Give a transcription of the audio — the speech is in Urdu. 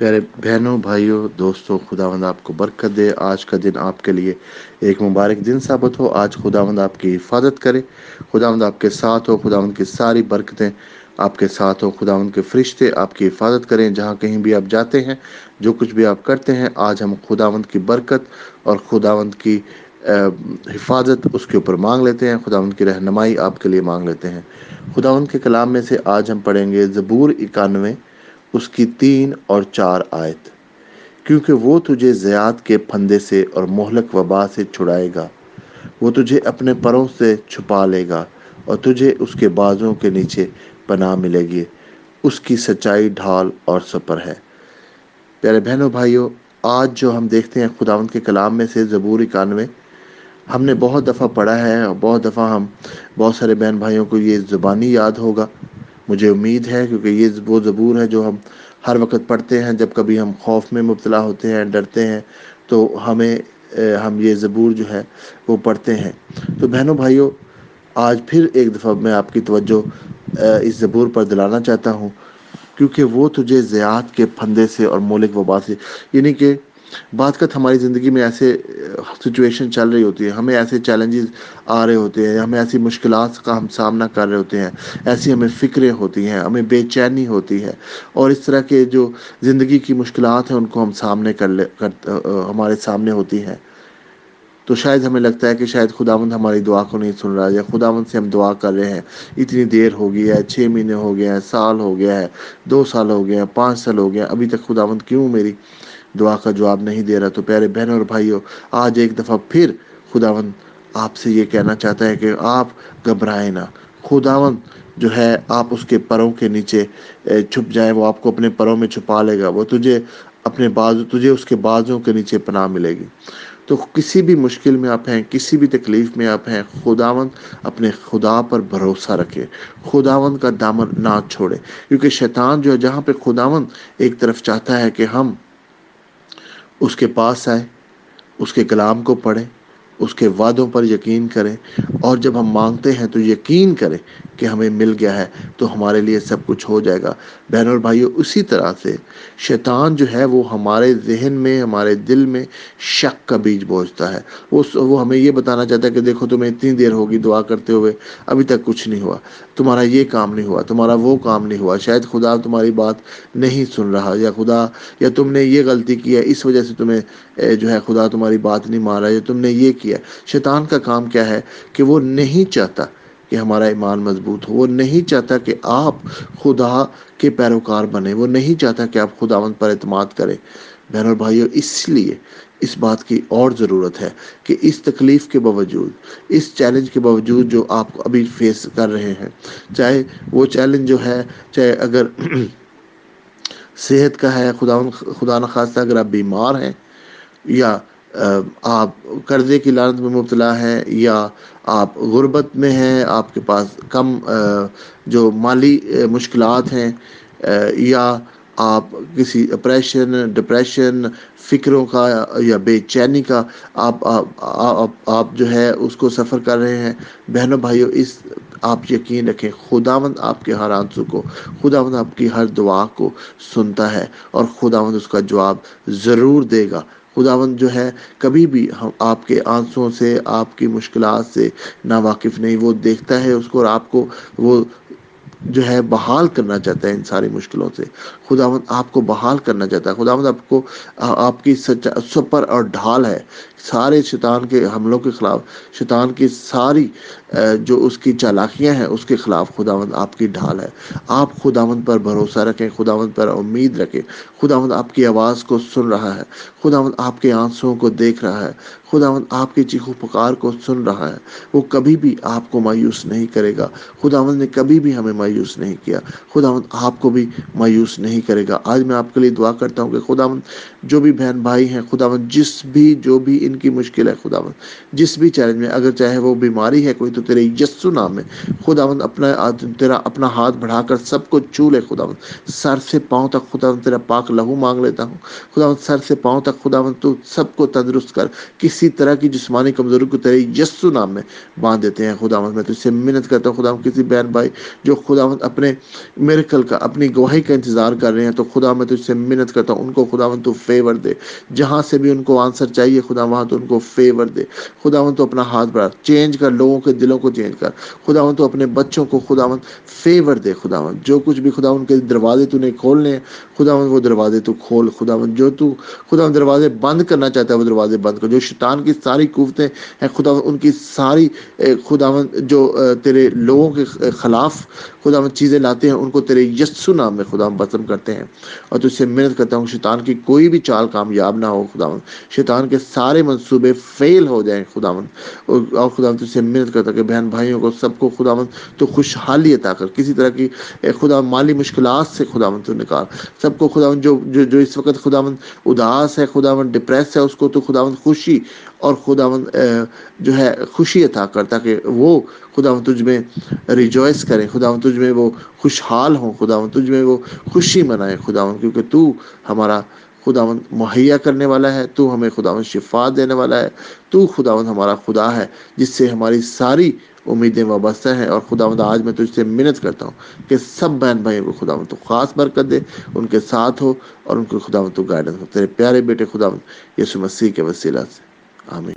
پیارے بہنوں، بھائیوں، دوستوں، خداوند آپ کو برکت دے۔ آج کا دن آپ کے لیے ایک مبارک دن ثابت ہو۔ آج خداوند آپ کی حفاظت کرے۔ خداوند آپ کے ساتھ ہو، خداوند کی ساری برکتیں آپ کے ساتھ ہو، خداوند کے فرشتے آپ کی حفاظت کریں۔ جہاں کہیں بھی آپ جاتے ہیں، جو کچھ بھی آپ کرتے ہیں، آج ہم خداوند کی برکت اور خداوند کی حفاظت اس کے اوپر مانگ لیتے ہیں۔ خداوند کی رہنمائی آپ کے لیے مانگ لیتے ہیں۔ خداوند کے کلام میں سے آج ہم پڑھیں گے زبور اکانوے۔ اس کی تین اور چار آیت، کیونکہ وہ تجھے زیاد کے پھندے سے اور مہلک وبا سے چھڑائے گا، وہ تجھے اپنے پروں سے چھپا لے گا اور تجھے اس کے بازوں کے نیچے پناہ ملے گی۔ اس کی سچائی ڈھال اور سپر ہے۔ پیارے بہنوں، بھائیوں، آج جو ہم دیکھتے ہیں خداوند کے کلام میں سے زبور اکانوے، ہم نے بہت دفعہ پڑھا ہے اور بہت دفعہ ہم بہت سارے بہن بھائیوں کو یہ زبانی یاد ہوگا۔ مجھے امید ہے کیونکہ یہ وہ زبور ہے جو ہم ہر وقت پڑھتے ہیں، جب کبھی ہم خوف میں مبتلا ہوتے ہیں، ڈرتے ہیں، تو ہمیں ہم یہ زبور جو ہے وہ پڑھتے ہیں۔ تو بہنوں بھائیوں، آج پھر ایک دفعہ میں آپ کی توجہ اس زبور پر دلانا چاہتا ہوں، کیونکہ وہ تجھے زیاد کے پھندے سے اور مولک وبا سے یعنی کہ بات کت ہماری زندگی میں ایسے سچویشن چل رہی ہوتی ہے، ہمیں ایسے چیلنجز آ رہے ہوتے ہیں، ہمیں ایسی مشکلات کا ہم سامنا کر رہے ہوتے ہیں، ایسی ہمیں فکریں ہوتی ہیں، ہمیں بے چینی ہوتی ہے، اور اس طرح کے جو زندگی کی مشکلات ہیں، ان کو ہم سامنے کر لے، کر ہمارے سامنے ہوتی ہیں۔ تو شاید ہمیں لگتا ہے کہ شاید خداوند ہماری دعا کو نہیں سن رہا یا خداوند سے ہم دعا کر رہے ہیں، اتنی دیر ہو گئی ہے، چھ مہینے ہو گئے ہیں، سال ہو گیا ہے، دو سال ہو گئے ہیں، پانچ سال ہو گئے ہیں، ابھی تک خداوند کیوں میری دعا کا جواب نہیں دے رہا تو پیارے بہنوں اور بھائیوں، آج ایک دفعہ پھر خداوند آپ سے یہ کہنا چاہتا ہے کہ آپ گھبرائیں نہ۔ خداوند جو ہے آپ اس کے پروں کے نیچے چھپ جائیں وہ آپ کو اپنے پروں میں چھپا لے گا۔ وہ تجھے اپنے بازو، تجھے اس کے بازوں کے نیچے پناہ ملے گی۔ تو کسی بھی مشکل میں آپ ہیں، کسی بھی تکلیف میں آپ ہیں، خداوند اپنے خدا پر بھروسہ رکھے۔ خداوند کا دامن نہ چھوڑے۔ کیونکہ شیطان جو ہے، جہاں پہ خداوند ایک طرف چاہتا ہے کہ ہم اس کے پاس آئیں، اس کے کلام کو پڑھیں، اس کے وعدوں پر یقین کریں اور جب ہم مانگتے ہیں تو یقین کریں کہ ہمیں مل گیا ہے تو ہمارے لیے سب کچھ ہو جائے گا۔ بہن اور بھائیوں اسی طرح سے شیطان جو ہے وہ ہمارے ذہن میں، ہمارے دل میں شک کا بیج بوجھتا ہے۔ وہ وہ ہمیں یہ بتانا چاہتا ہے کہ دیکھو، تمہیں اتنی دیر ہوگی دعا کرتے ہوئے، ابھی تک کچھ نہیں ہوا۔ تمہارا یہ کام نہیں ہوا، تمہارا وہ کام نہیں ہوا۔ شاید خدا تمہاری بات نہیں سن رہا، یا خدا، یا تم نے یہ غلطی کی ہے، اس وجہ سے تمہیں جو ہے خدا تمہاری بات نہیں مارا یا تم نے یہ کیا۔ شیطان کا کام کیا ہے کہ وہ نہیں چاہتا۔ کہ ہمارا ایمان مضبوط ہو۔ وہ نہیں چاہتا کہ آپ خدا کے پیروکار بنے وہ نہیں چاہتا کہ آپ خداوند پر اعتماد کریں۔ بہن اور بھائیوں اس لیے اس بات کی اور ضرورت ہے کہ اس تکلیف کے باوجود، اس چیلنج کے باوجود جو آپ ابھی فیس کر رہے ہیں، چاہے وہ چیلنج جو ہے، چاہے اگر صحت کا ہے خدا خدا نخواستہ، اگر آپ بیمار ہیں یا آپ قرضے کی لانت میں مبتلا ہے یا آپ غربت میں ہیں، آپ کے پاس کم جو مالی مشکلات ہیں یا آپ کسی اپریشن ڈپریشن فکروں کا یا بے چینی کا آپ آپ جو ہے اس کو سفر کر رہے ہیں۔ بہنوں بھائیوں، اس آپ یقین رکھیں، خداوند آپ کے ہر آنسو کو، خداوند آپ کی ہر دعا کو سنتا ہے اور خداوند اس کا جواب ضرور دے گا۔ خداوند جو ہے، کبھی بھی ہم آپ کے آنسوں سے، آپ کی مشکلات سے نا واقف نہیں۔ وہ دیکھتا ہے اس کو اور آپ کو وہ جو ہے بحال کرنا چاہتا ہے ان ساری مشکلوں سے۔ خداوند آپ کو بحال کرنا چاہتا ہے۔ خداوند آپ کو، آپ کی سچا سپر اور ڈھال ہے۔ سارے شیطان کے حملوں کے خلاف، شیطان کی ساری جو اس کی چالاکیاں ہیں، اس کے خلاف خداوند آپ کی ڈھال ہے۔ آپ خداوند پر بھروسہ رکھیں، خداوند پر امید رکھیں۔ خداوند آپ کی آواز کو سن رہا ہے۔ خداوند آپ کے آنسوؤں کو دیکھ رہا ہے۔ خداوند آپ کی چیخو پکار کو سن رہا ہے۔ وہ کبھی بھی آپ کو مایوس نہیں کرے گا۔ خداوند نے کبھی بھی ہمیں مایوس نہیں کیا۔ خداوند آپ کو بھی مایوس نہیں کرے گا۔ آج میں آپ کے لیے دعا کرتا ہوں کہ خداوند جو بھی بہن بھائی ہیں، خداوند جس بھی، جو بھی ان کی مشکل ہے، خداوند۔ جس بھی چیلنج میں اگر چاہے وہ بیماری ہے کوئی، تو تیرے یسو نام ہے خداوند، اپنا تیرا اپنا ہاتھ بڑھا کر سب کو چو لے، خداوند۔ سر سے پاؤں تک خداوند، تیرا پاک لہو مانگ لیتا ہوں۔ خداوند، سر سے پاؤں تک خداوند، تو سب کو تندرست کر۔ کسی طرح کی جسمانی کمزوری کو تیرے یسو نام میں باندھ دیتے ہیں خدا میں تجھ سے منت کرتا ہوں خدا کسی بہن بھائی جو خدا اپنے میرکل کا، اپنی گواہی کا انتظار کر رہے ہیں، تو خدا میں تجھ سے منت کرتا ہوں، ان کو خدا تو فیور دے۔ جہاں سے بھی ان کو آنسر چاہیے خدا وہاں تو ان کو فیور دے۔ خدا تو اپنا ہاتھ بڑھا۔ چینج کر، لوگوں کے دلوں کو چینج کر۔ خدا تو اپنے بچوں کو خدا فیور دے۔ خدا جو کچھ بھی خدا کے دروازے تو نہیں کھولنے ہیں خدا وہ دروازے تو کھول۔ خدا جو تو خدا دروازے بند کرنا چاہتا ہے، وہ دروازے بند کر۔ جو شیطان کی ساری قوتیں ہیں خدا ان کی ساری خدا جو تیرے لوگوں کے خلاف خدا چیزیں لاتے ہیں، ان کو تیرے یسو نام میں خدا بسم کرتے ہیں۔ اور تجھ سے محنت کرتا ہوں، شیطان کی کوئی بھی چال کامیاب نہ ہو خدا شیطان کے سارے منصوبے فیل ہو جائیں خدا اور خدا تجھ سے محنت کرتا کہ بہن بھائیوں کو سب کو خدا تو خوشحالی عطا کر۔ کسی طرح کی خدا مالی مشکلات سے خدا تو نکال۔ سب کو خدا جو جو جو اس وقت خدا اداس ہے خدا ڈپریس ہے، اس کو تو خدا خوشی اور خدا جو ہے، خوشی عطا کر تاکہ وہ خدا تجھ میں ریجوائس کریں خدا تجھ میں وہ خوشحال ہوں خدا تجھ میں وہ خوشی منائے خدا کیونکہ تو ہمارا خداون مہیا کرنے والا ہے، تو ہمیں خدا شفا دینے والا ہے، تو خدا ہمارا خدا ہے، جس سے ہماری ساری امیدیں وابستہ ہیں۔ اور خدا آج میں تجھ سے منت کرتا ہوں کہ سب بہن بھائیوں کو خدا تو خاص برکت دے، ان کے ساتھ ہو اور ان کو خدا تو گائیڈنس ہو تیرے پیارے بیٹے خدا یسو مسیح کے وسیلہ سے۔ آمین۔